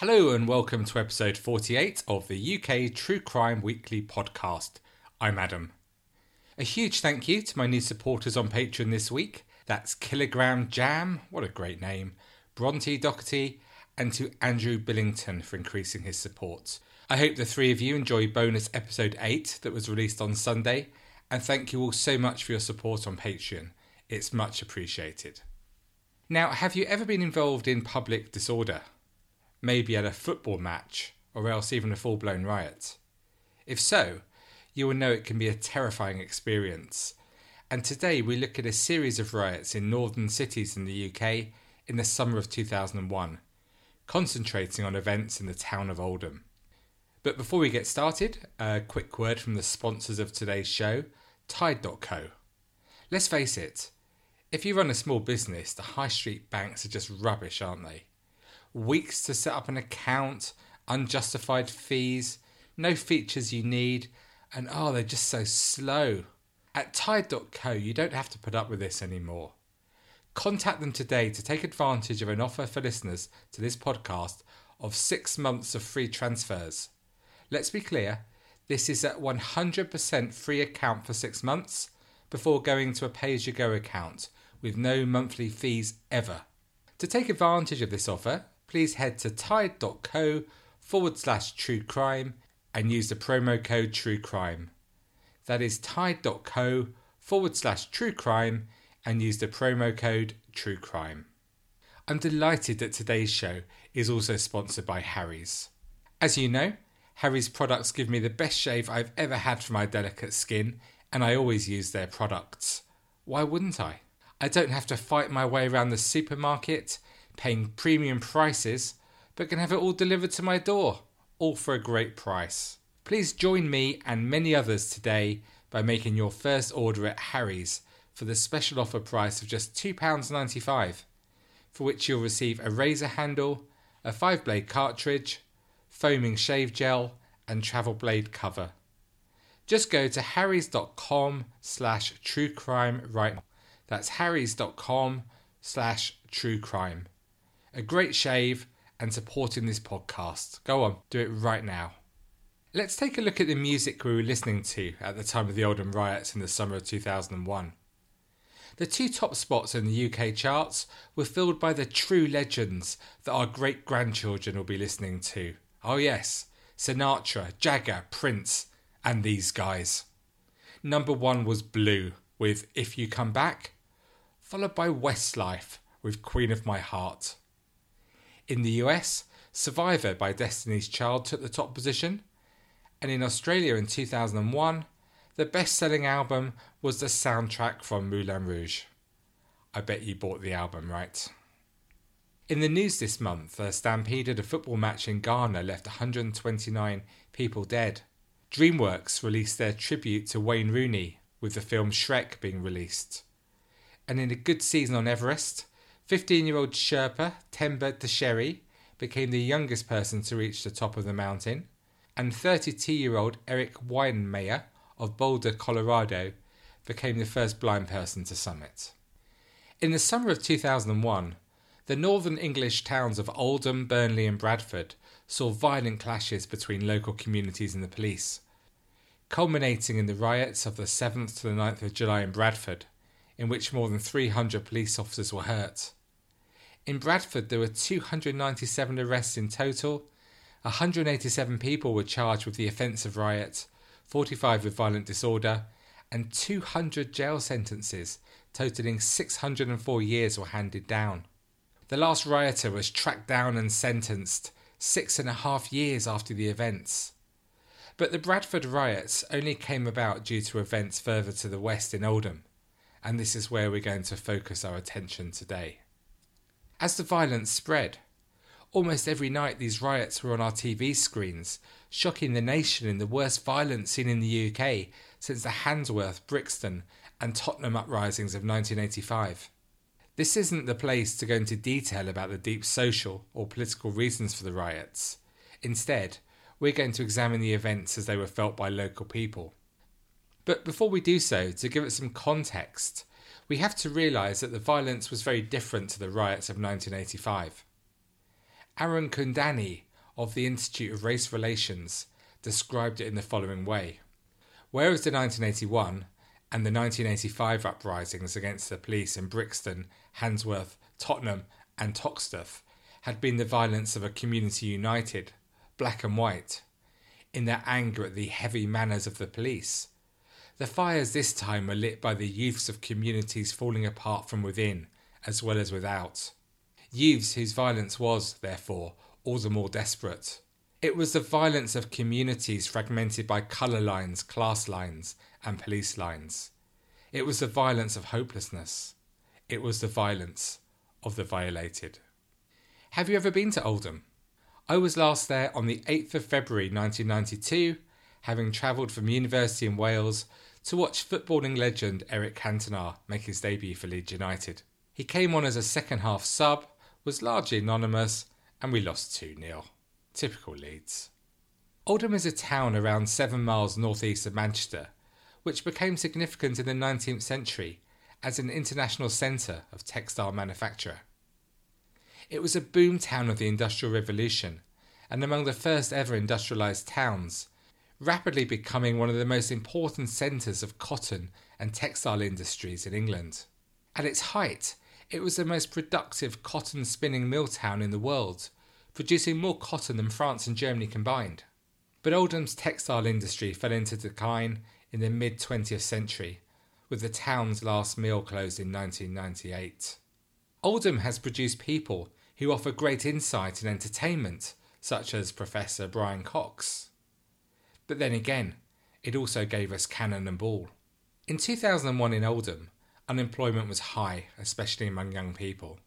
Hello and welcome to episode 48 of the UK True Crime Weekly podcast. I'm Adam. A huge thank you to my new supporters on Patreon this week. That's Kilogram Jam, what a great name, Bronte Doherty, and to Andrew Billington for increasing his support. I hope the three of you enjoy bonus episode 8 that was released on Sunday, and thank you all so much for your support on Patreon. It's much appreciated. Now, have you ever been involved in public disorder? Maybe at a football match, or else even a full blown riot? If so, you will know it can be a terrifying experience. And today we look at a series of riots in northern cities in the UK in the summer of 2001, concentrating on events in the town of Oldham. But before we get started, a quick word from the sponsors of today's show, Tide.co. Let's face it, if you run a small business, the high street banks are just rubbish, aren't they? Weeks to set up an account, unjustified fees, no features you need, and oh, they're just so slow. At Tide.co, you don't have to put up with this anymore. Contact them today to take advantage of an offer for listeners to this podcast of six months of free transfers. Let's be clear, this is a 100% free account for six months before going to a pay as you go account with no monthly fees ever. To take advantage of this offer, please head to tide.co forward slash true crime and use the promo code true crime. That is tide.co forward slash true crime and use the promo code true crime. I'm delighted that today's show is also sponsored by Harry's. As you know, Harry's products give me the best shave I've ever had for my delicate skin, and I always use their products. Why wouldn't I? I don't have to fight my way around the supermarket paying premium prices, but can have it all delivered to my door, all for a great price. Please join me and many others today by making your first order at Harry's for the special offer price of just £2.95, for which you'll receive a razor handle, a 5 blade cartridge, foaming shave gel, and travel blade cover. Just go to harrys.com slash truecrime right That's harrys.com slash truecrime a great shave, and supporting this podcast. Go on, do it right now. Let's take a look at the music we were listening to at the time of the Oldham riots in the summer of 2001. The two top spots in the UK charts were filled by the true legends that our great grandchildren will be listening to. Oh, yes, Sinatra, Jagger, Prince, and these guys. Number one was Blue with If You Come Back, followed by Westlife with Queen of My Heart. In the US, Survivor by Destiny's Child took the top position, and in Australia in 2001, the best selling album was the soundtrack from Moulin Rouge. I bet you bought the album, right? In the news this month, a stampede at a football match in Ghana left 129 people dead. DreamWorks released their tribute to Wayne Rooney, with the film Shrek being released. And in a good season on Everest, 15 year old Sherpa Temba Tsheri became the youngest person to reach the top of the mountain, and 32 year old Eric Weihenmayer of Boulder, Colorado, became the first blind person to summit. In the summer of 2001, the northern English towns of Oldham, Burnley, and Bradford saw violent clashes between local communities and the police, culminating in the riots of the 7th to the 9th of July in Bradford, in which more than 300 police officers were hurt. In Bradford, there were 297 arrests in total. 187 people were charged with the offence of riot, 45 with violent disorder, and 200 jail sentences, totaling 604 years, were handed down. The last rioter was tracked down and sentenced six and a half years after the events. But the Bradford riots only came about due to events further to the west in Oldham, and this is where we're going to focus our attention today. As the violence spread, almost every night these riots were on our TV screens, shocking the nation in the worst violence seen in the UK since the Handsworth, Brixton, and Tottenham uprisings of 1985. This isn't the place to go into detail about the deep social or political reasons for the riots. Instead, we're going to examine the events as they were felt by local people. But before we do so, to give it some context, we have to realise that the violence was very different to the riots of 1985. Arun Kundnani of the Institute of Race Relations described it in the following way Whereas the 1981 and the 1985 uprisings against the police in Brixton, Handsworth, Tottenham, and Toxteth had been the violence of a community united, black and white, in their anger at the heavy manners of the police. The fires this time were lit by the youths of communities falling apart from within as well as without. Youths whose violence was, therefore, all the more desperate. It was the violence of communities fragmented by colour lines, class lines, and police lines. It was the violence of hopelessness. It was the violence of the violated. Have you ever been to Oldham? I was last there on the 8th of February 1992, having travelled from university in Wales to watch footballing legend Eric Cantona make his debut for Leeds United. He came on as a second half sub, was largely anonymous, and we lost 2 0. Typical Leeds. Oldham is a town around seven miles northeast of Manchester, which became significant in the 19th century as an international centre of textile manufacture. It was a boom town of the Industrial Revolution and among the first ever industrialised towns, rapidly becoming one of the most important centres of cotton and textile industries in England. At its height, it was the most productive cotton spinning mill town in the world, producing more cotton than France and Germany combined. But Oldham's textile industry fell into decline in the mid 20th century, with the town's last mill closed in 1998. Oldham has produced people who offer great insight and entertainment, such as Professor Brian Cox. But then again, it also gave us Cannon and Ball. In 2001 in Oldham, unemployment was high, especially among young people.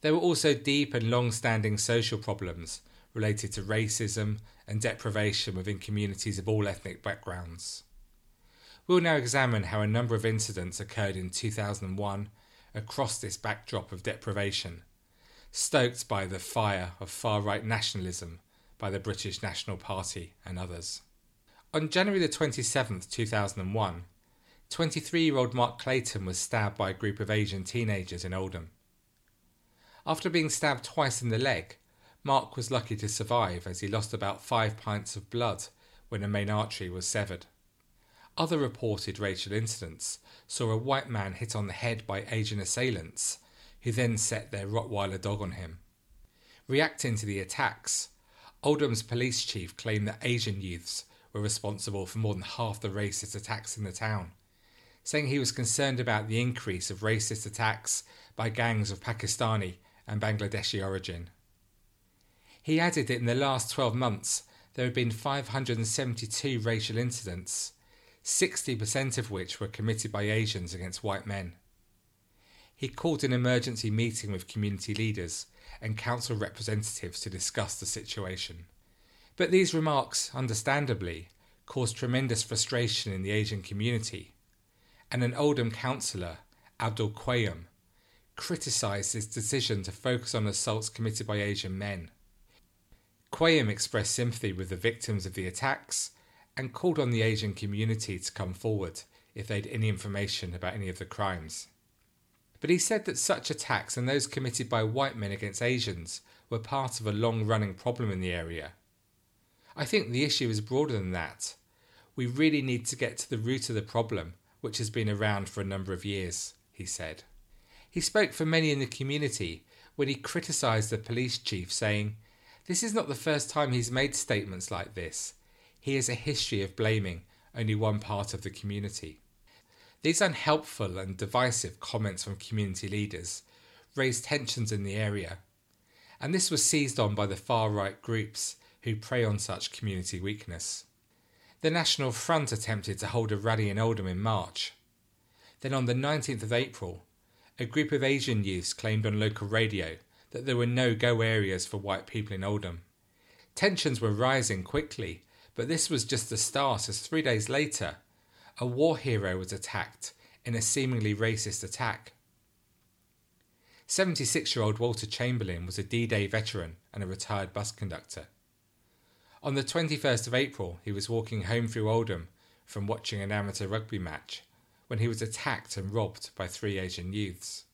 There were also deep and long standing social problems related to racism and deprivation within communities of all ethnic backgrounds. We'll now examine how a number of incidents occurred in 2001 across this backdrop of deprivation, stoked by the fire of far right nationalism by the British National Party and others. On January the 27th, 2001, 23 year old Mark Clayton was stabbed by a group of Asian teenagers in Oldham. After being stabbed twice in the leg, Mark was lucky to survive as he lost about five pints of blood when a main artery was severed. Other reported racial incidents saw a white man hit on the head by Asian assailants, who then set their Rottweiler dog on him. Reacting to the attacks, Oldham's police chief claimed that Asian youths were responsible for more than half the racist attacks in the town saying he was concerned about the increase of racist attacks by gangs of Pakistani and Bangladeshi origin. He added that in the last 12 months there had been 572 racial incidents, 60% of which were committed by Asians against white men. He called an emergency meeting with community leaders and council representatives to discuss the situation. But these remarks, understandably, caused tremendous frustration in the Asian community and an Oldham councillor, Abdul Quayum, criticised his decision to focus on assaults committed by Asian men. Quayum expressed sympathy with the victims of the attacks and called on the Asian community to come forward if they had any information about any of the crimes. But he said that such attacks and those committed by white men against Asians were part of a long running problem in the area. I think the issue is broader than that. We really need to get to the root of the problem which has been around for a number of years, he said. He spoke for many in the community when he criticised the police chief, saying, This is not the first time he's made statements like this. He has a history of blaming only one part of the community. These unhelpful and divisive comments from community leaders raised tensions in the area, and this was seized on by the far right groups who prey on such community weakness. The National Front attempted to hold a rally in Oldham in March. Then on the 19th of April, a group of Asian youths claimed on local radio that there were no go areas for white people in Oldham. Tensions were rising quickly, but this was just the start as three days later, a war hero was attacked in a seemingly racist attack. 76 year old Walter Chamberlain was a D Day veteran and a retired bus conductor. On the 21st of April, he was walking home through Oldham from watching an amateur rugby match when he was attacked and robbed by three Asian youths.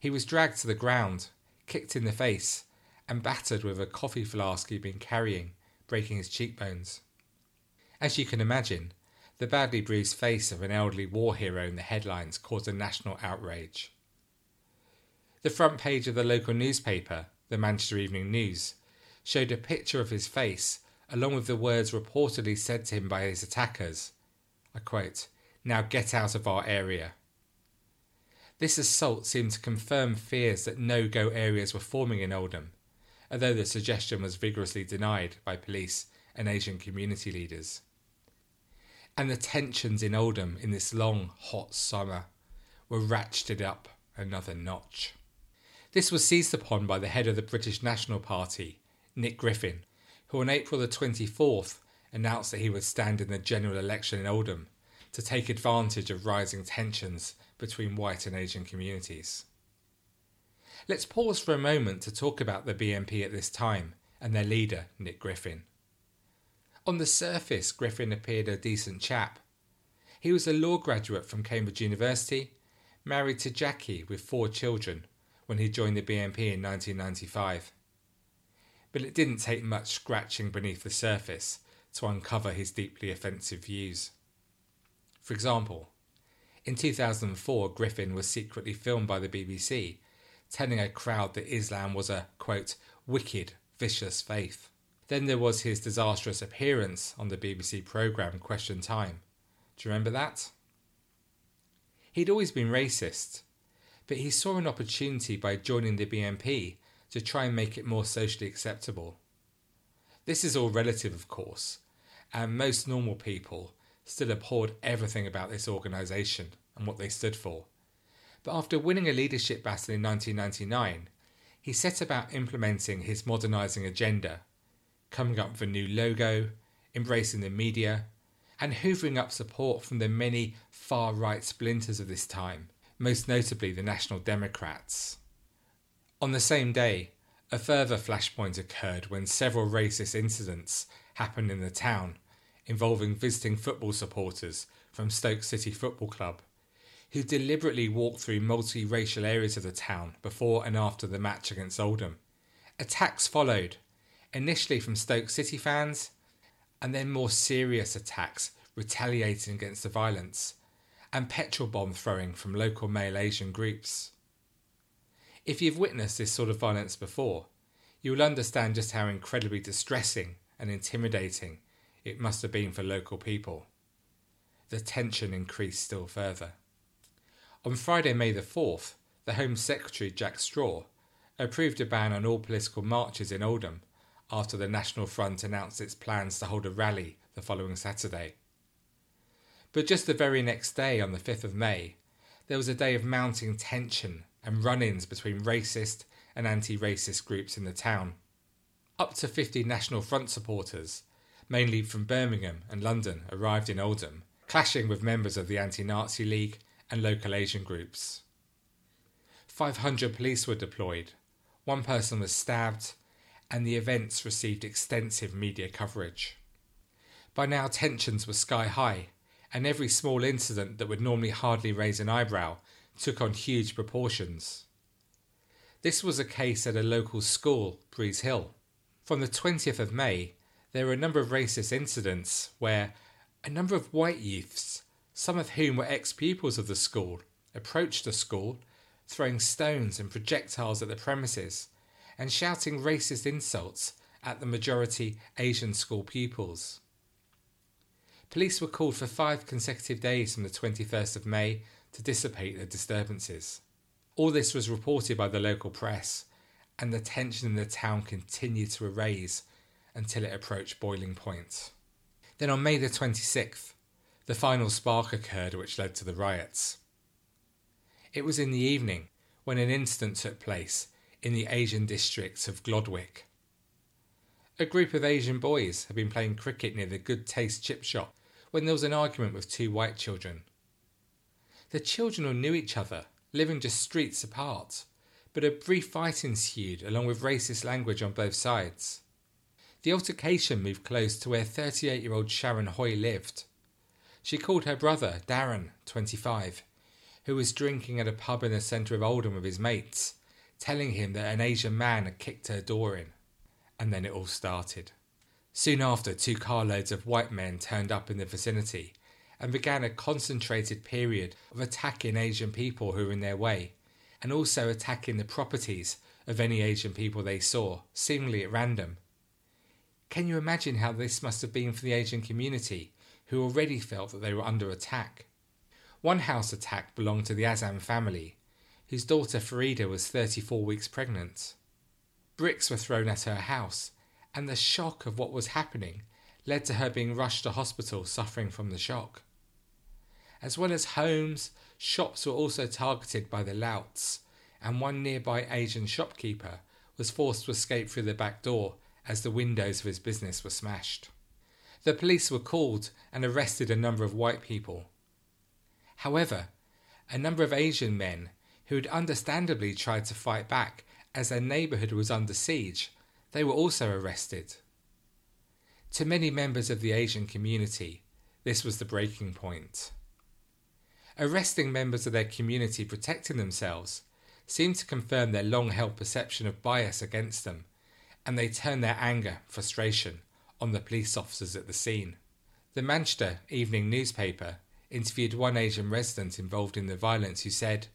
He was dragged to the ground, kicked in the face, and battered with a coffee flask he'd been carrying, breaking his cheekbones. As you can imagine, the badly bruised face of an elderly war hero in the headlines caused a national outrage. The front page of the local newspaper, the Manchester Evening News, showed a picture of his face along with the words reportedly said to him by his attackers. I quote, Now get out of our area. This assault seemed to confirm fears that no go areas were forming in Oldham, although the suggestion was vigorously denied by police and Asian community leaders. And the tensions in Oldham in this long, hot summer were ratcheted up another notch. This was seized upon by the head of the British National Party, Nick Griffin, who on April the 24th announced that he would stand in the general election in Oldham to take advantage of rising tensions between white and Asian communities. Let's pause for a moment to talk about the BNP at this time and their leader, Nick Griffin. On the surface, Griffin appeared a decent chap. He was a law graduate from Cambridge University, married to Jackie with four children, when he joined the BNP in 1995. But it didn't take much scratching beneath the surface to uncover his deeply offensive views. For example, in 2004, Griffin was secretly filmed by the BBC, telling a crowd that Islam was a, quote, wicked, vicious faith. Then there was his disastrous appearance on the BBC programme Question Time. Do you remember that? He'd always been racist, but he saw an opportunity by joining the BNP to try and make it more socially acceptable. This is all relative, of course, and most normal people still abhorred everything about this organisation and what they stood for. But after winning a leadership battle in 1999, he set about implementing his modernising agenda, coming up with a new logo, embracing the media, and hoovering up support from the many far right splinters of this time most notably the National Democrats. On the same day, a further flashpoint occurred when several racist incidents happened in the town involving visiting football supporters from Stoke City Football Club, who deliberately walked through multi-racial areas of the town before and after the match against Oldham. Attacks followed, initially from Stoke City fans, and then more serious attacks retaliating against the violence, and petrol bomb throwing from local male Asian groups. If you've witnessed this sort of violence before, you will understand just how incredibly distressing and intimidating it must have been for local people. The tension increased still further. On Friday, May the 4th, the Home Secretary Jack Straw approved a ban on all political marches in Oldham after the National Front announced its plans to hold a rally the following Saturday. But just the very next day, on the 5th of May, there was a day of mounting tension and run ins between racist and anti racist groups in the town. Up to 50 National Front supporters, mainly from Birmingham and London, arrived in Oldham, clashing with members of the Anti Nazi League and local Asian groups. 500 police were deployed, one person was stabbed, and the events received extensive media coverage. By now, tensions were sky high and every small incident that would normally hardly raise an eyebrow took on huge proportions. This was a case at a local school, Breeze Hill. From the 20th of May, there were a number of racist incidents where a number of white youths, some of whom were ex pupils of the school, approached the school, throwing stones and projectiles at the premises and shouting racist insults at the majority Asian school pupils. Police were called for five consecutive days from the 21st of May to dissipate the disturbances. All this was reported by the local press, and the tension in the town continued to raise until it approached boiling point. Then on May the 26th, the final spark occurred which led to the riots. It was in the evening when an incident took place in the Asian district of Glodwick. A group of Asian boys had been playing cricket near the Good Taste chip shop when there was an argument with two white children. The children all knew each other, living just streets apart, but a brief fight ensued along with racist language on both sides. The altercation moved close to where 38 year old Sharon Hoy lived. She called her brother, Darren, 25, who was drinking at a pub in the centre of Oldham with his mates, telling him that an Asian man had kicked her door in. And then it all started. Soon after, two carloads of white men turned up in the vicinity and began a concentrated period of attacking Asian people who were in their way, and also attacking the properties of any Asian people they saw, seemingly at random. Can you imagine how this must have been for the Asian community, who already felt that they were under attack? One house attack belonged to the Azam family, whose daughter Farida was 34 weeks pregnant. Bricks were thrown at her house, and the shock of what was happening led to her being rushed to hospital suffering from the shock. As well as homes, shops were also targeted by the louts, and one nearby Asian shopkeeper was forced to escape through the back door as the windows of his business were smashed. The police were called and arrested a number of white people. However, a number of Asian men who had understandably tried to fight back as their neighbourhood was under siege, they were also arrested. To many members of the Asian community, this was the breaking point. Arresting members of their community protecting themselves seemed to confirm their long held perception of bias against them, and they turned their anger, frustration, on the police officers at the scene. The Manchester Evening newspaper interviewed one Asian resident involved in the violence who said,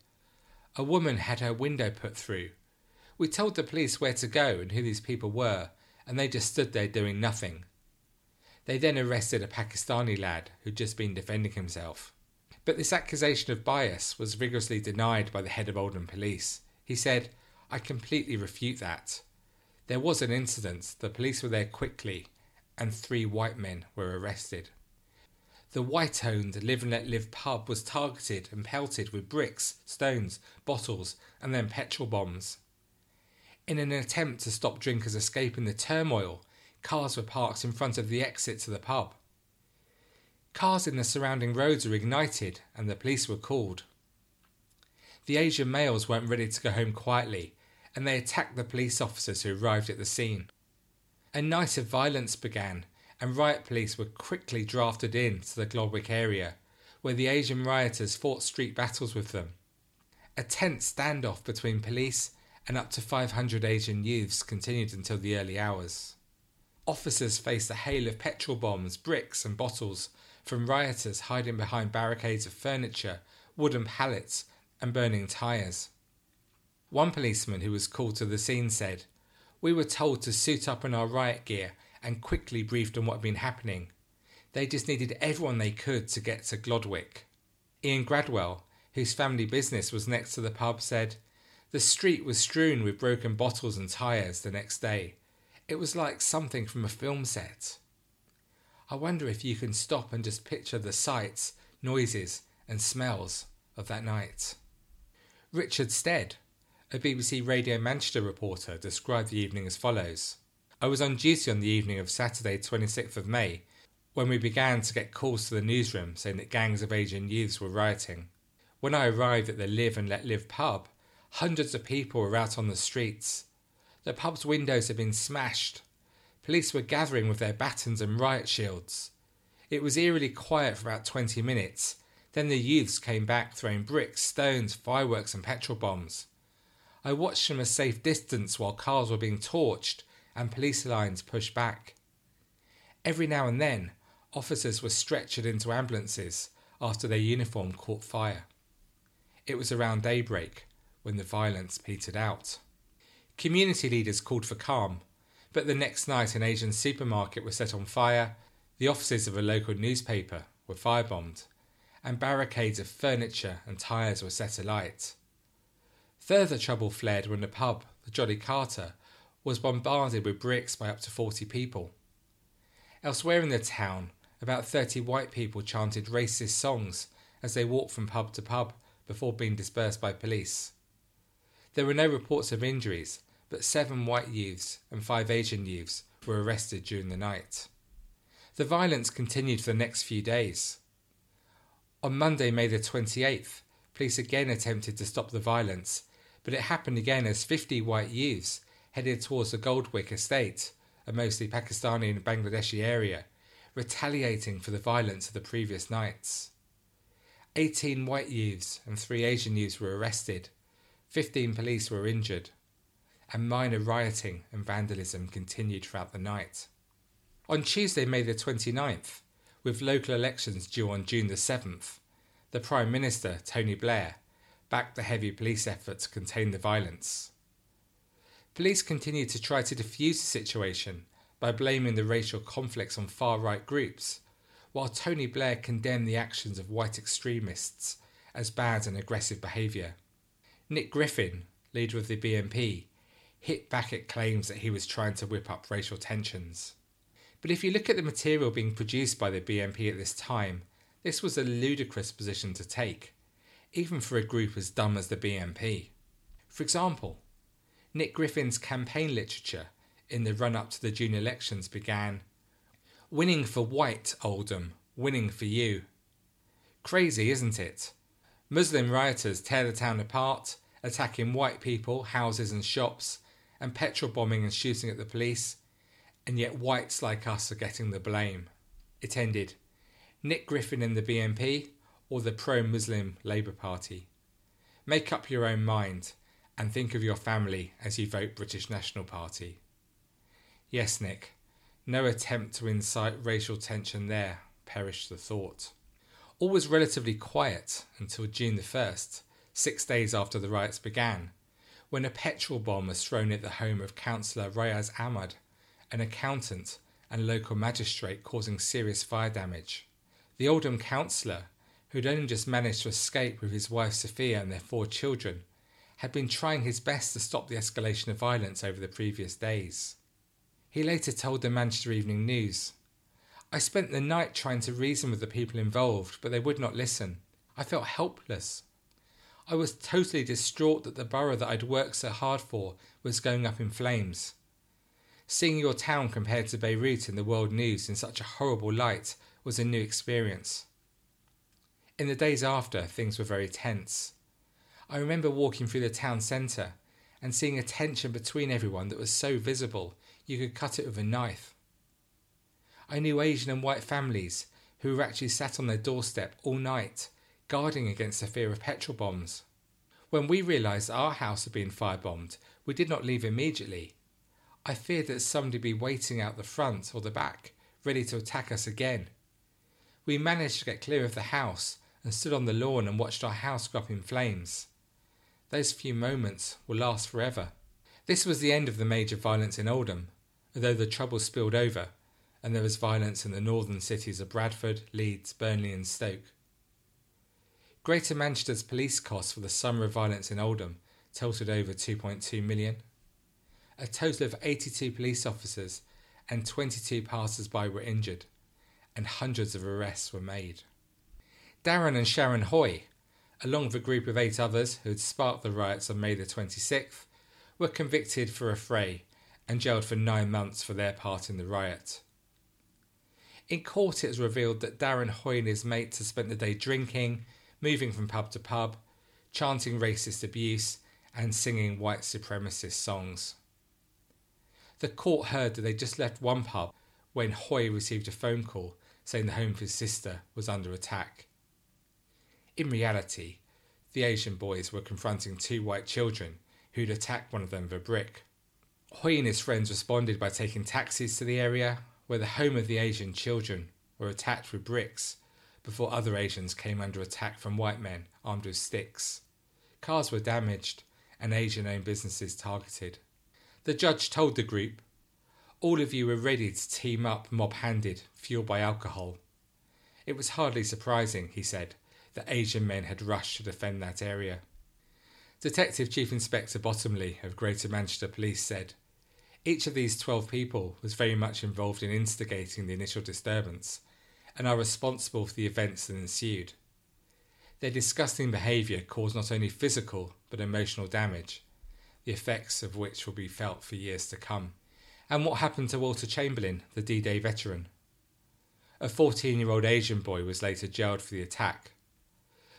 A woman had her window put through. We told the police where to go and who these people were, and they just stood there doing nothing. They then arrested a Pakistani lad who'd just been defending himself. But this accusation of bias was vigorously denied by the head of Oldham Police. He said, I completely refute that. There was an incident, the police were there quickly, and three white men were arrested. The white owned Live and Let Live pub was targeted and pelted with bricks, stones, bottles, and then petrol bombs. In an attempt to stop drinkers escaping the turmoil, cars were parked in front of the exit to the pub. Cars in the surrounding roads were ignited and the police were called. The Asian males weren't ready to go home quietly and they attacked the police officers who arrived at the scene. A night of violence began and riot police were quickly drafted in to the Glodwick area where the Asian rioters fought street battles with them. A tense standoff between police and up to 500 Asian youths continued until the early hours. Officers faced a hail of petrol bombs, bricks, and bottles from rioters hiding behind barricades of furniture, wooden pallets, and burning tyres. One policeman who was called to the scene said, We were told to suit up in our riot gear and quickly briefed on what had been happening. They just needed everyone they could to get to Glodwick. Ian Gradwell, whose family business was next to the pub, said, The street was strewn with broken bottles and tyres the next day. It was like something from a film set. I wonder if you can stop and just picture the sights, noises, and smells of that night. Richard Stead, a BBC Radio Manchester reporter, described the evening as follows I was on duty on the evening of Saturday, 26th of May, when we began to get calls to the newsroom saying that gangs of Asian youths were rioting. When I arrived at the Live and Let Live pub, hundreds of people were out on the streets. The pub's windows had been smashed, Police were gathering with their batons and riot shields. It was eerily quiet for about 20 minutes. Then the youths came back throwing bricks, stones, fireworks, and petrol bombs. I watched from a safe distance while cars were being torched and police lines pushed back. Every now and then, officers were stretchered into ambulances after their uniform caught fire. It was around daybreak when the violence petered out. Community leaders called for calm, but the next night, an Asian supermarket was set on fire, the offices of a local newspaper were firebombed, and barricades of furniture and tyres were set alight. Further trouble flared when the pub, the Jolly Carter, was bombarded with bricks by up to 40 people. Elsewhere in the town, about 30 white people chanted racist songs as they walked from pub to pub before being dispersed by police. There were no reports of injuries, but seven white youths and five Asian youths were arrested during the night. The violence continued for the next few days. On Monday, May the 28th, police again attempted to stop the violence, but it happened again as 50 white youths headed towards the Glodwick estate, a mostly Pakistani and Bangladeshi area, retaliating for the violence of the previous nights. 18 white youths and 3 Asian youths were arrested. 15 police were injured and minor rioting and vandalism continued throughout the night. On Tuesday, May the 29th, with local elections due on June the 7th, the Prime Minister, Tony Blair, backed the heavy police effort to contain the violence. Police continued to try to defuse the situation by blaming the racial conflicts on far right groups, while Tony Blair condemned the actions of white extremists as bad and aggressive behaviour. Nick Griffin, leader of the BNP, hit back at claims that he was trying to whip up racial tensions. But if you look at the material being produced by the BNP at this time, this was a ludicrous position to take, even for a group as dumb as the BNP. For example, Nick Griffin's campaign literature in the run up to the June elections began Winning for white, Oldham, winning for you. Crazy, isn't it? Muslim rioters tear the town apart, attacking white people, houses, and shops, and petrol bombing and shooting at the police, and yet whites like us are getting the blame. It ended Nick Griffin and the BNP or the pro Muslim Labour Party. Make up your own mind and think of your family as you vote British National Party. Yes, Nick, no attempt to incite racial tension there, perished the thought. All was relatively quiet until June the 1st, six days after the riots began, when a petrol bomb was thrown at the home of Councillor Riaz Ahmad, an accountant and local magistrate, causing serious fire damage. The Oldham councillor, who had only just managed to escape with his wife Sophia and their four children, had been trying his best to stop the escalation of violence over the previous days. He later told the Manchester Evening News I spent the night trying to reason with the people involved, but they would not listen. I felt helpless. I was totally distraught that the borough that I'd worked so hard for was going up in flames. Seeing your town compared to Beirut in the world news in such a horrible light was a new experience. In the days after, things were very tense. I remember walking through the town centre and seeing a tension between everyone that was so visible you could cut it with a knife. I knew Asian and white families who were actually sat on their doorstep all night, guarding against the fear of petrol bombs. When we realised our house had been firebombed, we did not leave immediately. I feared that somebody be waiting out the front or the back, ready to attack us again. We managed to get clear of the house and stood on the lawn and watched our house go up in flames. Those few moments will last forever. This was the end of the major violence in Oldham, although the trouble spilled over and there was violence in the northern cities of Bradford, Leeds, Burnley, and Stoke. Greater Manchester's police costs for the summer of violence in Oldham totaled over 2.2 million. A total of 82 police officers and 22 passers by were injured, and hundreds of arrests were made. Darren and Sharon Hoy, along with a group of eight others who had sparked the riots on May the 26th, were convicted for affray and jailed for nine months for their part in the riot. In court, it was revealed that Darren Hoy and his mates had spent the day drinking, moving from pub to pub, chanting racist abuse, and singing white supremacist songs. The court heard that they just left one pub when Hoy received a phone call saying the home of his sister was under attack. In reality, the Asian boys were confronting two white children who'd attacked one of them with a brick. Hoy and his friends responded by taking taxis to the area where the home of the Asian children were attacked with bricks before other Asians came under attack from white men armed with sticks. Cars were damaged and Asian owned businesses targeted. The judge told the group, All of you were ready to team up mob handed, fueled by alcohol. It was hardly surprising, he said, that Asian men had rushed to defend that area. Detective Chief Inspector Bottomley of Greater Manchester Police said, Each of these 12 people was very much involved in instigating the initial disturbance and are responsible for the events that ensued. Their disgusting behaviour caused not only physical but emotional damage, the effects of which will be felt for years to come. And what happened to Walter Chamberlain, the D Day veteran? A 14 year old Asian boy was later jailed for the attack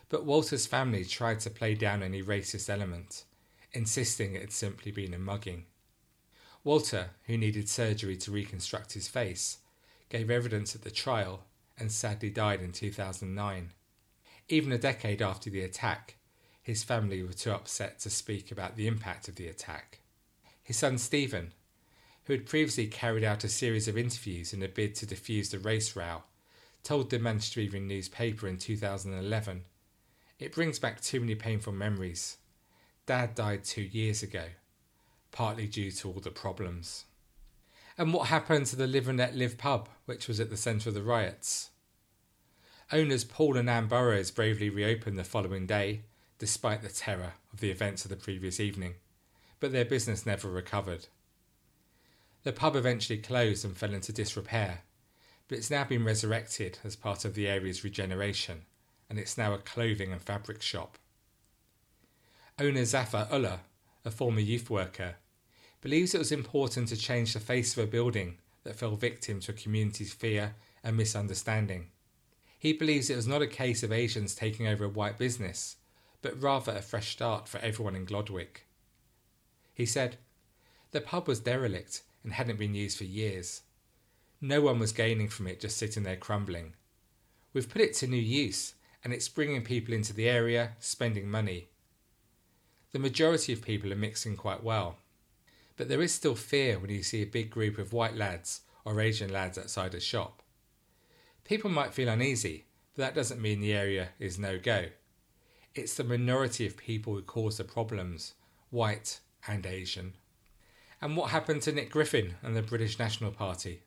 but Walter's family tried to play down any racist element, insisting it had simply been a mugging. Walter, who needed surgery to reconstruct his face, gave evidence at the trial and sadly died in 2009. Even a decade after the attack, his family were too upset to speak about the impact of the attack. His son Stephen, who had previously carried out a series of interviews in a bid to defuse the race row, told the Manchester Evening newspaper in 2011 It brings back too many painful memories. Dad died two years ago, partly due to all the problems. And what happened to the Live and Let Live pub, which was at the centre of the riots? Owners Paul and Anne Burrows bravely reopened the following day, despite the terror of the events of the previous evening, but their business never recovered. The pub eventually closed and fell into disrepair, but it's now been resurrected as part of the area's regeneration, and it's now a clothing and fabric shop. Owner Zafar Ullah, a former youth worker, believes it was important to change the face of a building that fell victim to a community's fear and misunderstanding. He believes it was not a case of Asians taking over a white business, but rather a fresh start for everyone in Glodwick. He said, The pub was derelict and hadn't been used for years. No one was gaining from it just sitting there crumbling. We've put it to new use, and it's bringing people into the area, spending money. The majority of people are mixing quite well. But there is still fear when you see a big group of white lads or Asian lads outside a shop. People might feel uneasy, but that doesn't mean the area is no go. It's the minority of people who cause the problems, white and Asian. And what happened to Nick Griffin and the British National Party?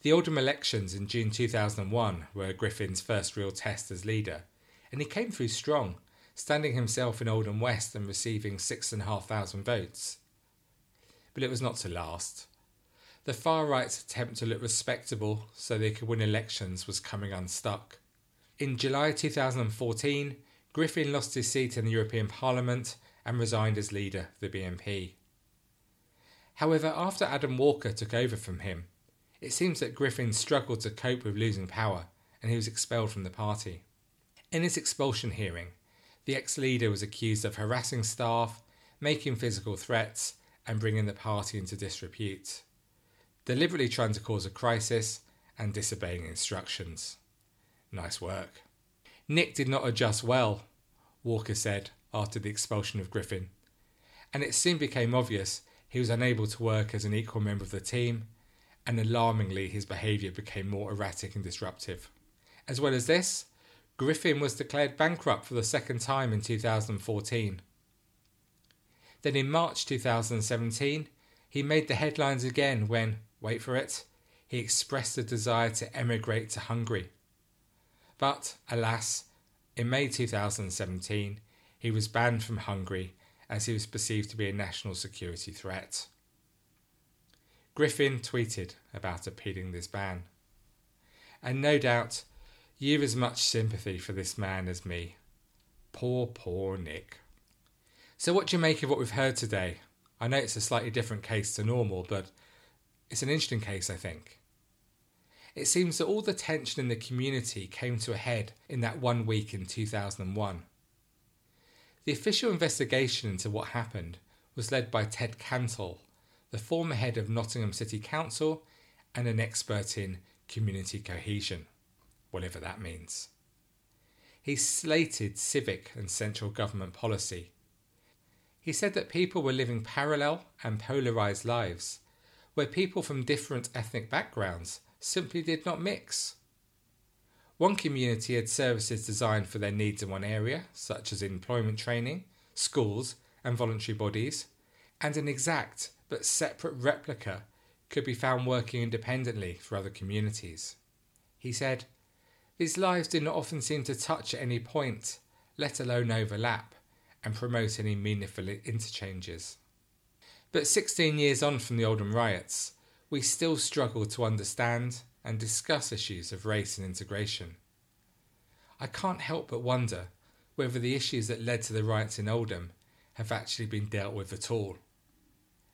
The Oldham elections in June 2001 were Griffin's first real test as leader, and he came through strong, standing himself in Oldham West and receiving 6,500 votes. But it was not to last. The far right's attempt to look respectable so they could win elections was coming unstuck. In July 2014, Griffin lost his seat in the European Parliament and resigned as leader of the BNP. However, after Adam Walker took over from him, it seems that Griffin struggled to cope with losing power and he was expelled from the party. In his expulsion hearing, the ex leader was accused of harassing staff, making physical threats, and bringing the party into disrepute, deliberately trying to cause a crisis and disobeying instructions. Nice work. Nick did not adjust well, Walker said after the expulsion of Griffin, and it soon became obvious he was unable to work as an equal member of the team, and alarmingly, his behaviour became more erratic and disruptive. As well as this, Griffin was declared bankrupt for the second time in 2014. Then in March 2017, he made the headlines again when, wait for it, he expressed a desire to emigrate to Hungary. But, alas, in May 2017, he was banned from Hungary as he was perceived to be a national security threat. Griffin tweeted about appealing this ban. And no doubt, you've as much sympathy for this man as me. Poor, poor Nick. So, what do you make of what we've heard today? I know it's a slightly different case to normal, but it's an interesting case, I think. It seems that all the tension in the community came to a head in that one week in 2001. The official investigation into what happened was led by Ted Cantle, the former head of Nottingham City Council and an expert in community cohesion, whatever that means. He slated civic and central government policy. He said that people were living parallel and polarised lives, where people from different ethnic backgrounds simply did not mix. One community had services designed for their needs in one area, such as employment training, schools, and voluntary bodies, and an exact but separate replica could be found working independently for other communities. He said, These lives do not often seem to touch at any point, let alone overlap, and promote any meaningful interchanges. But 16 years on from the Oldham riots, we still struggle to understand and discuss issues of race and integration. I can't help but wonder whether the issues that led to the riots in Oldham have actually been dealt with at all.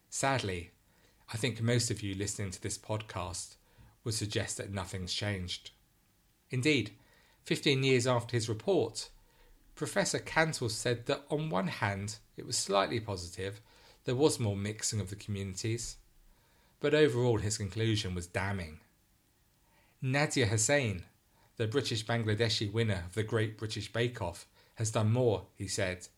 Sadly, I think most of you listening to this podcast would suggest that nothing's changed. Indeed, 15 years after his report, Professor Cantle said that on one hand it was slightly positive, there was more mixing of the communities, but overall his conclusion was damning. Nadiya Hussain, the British Bangladeshi winner of the Great British Bake Off, has done more, he said,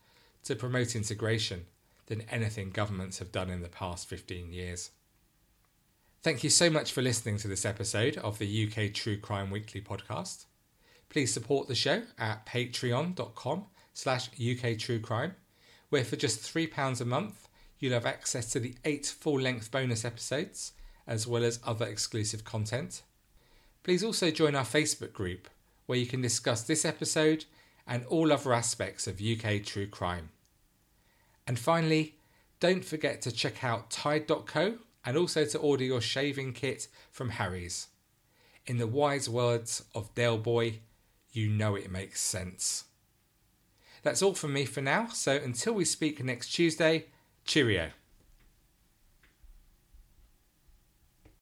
to promote integration than anything governments have done in the past 15 years. Thank you so much for listening to this episode of the UK True Crime Weekly podcast. Please support the show at patreon.com slash UK True Crime, where for just £3 a month you'll have access to the eight full-length bonus episodes, as well as other exclusive content. Please also join our Facebook group, where you can discuss this episode and all other aspects of UK true crime. And finally, don't forget to check out Tide.co and also to order your shaving kit from Harry's. In the wise words of Del Boy, you know it makes sense. That's all from me for now, so until we speak next Tuesday, cheerio.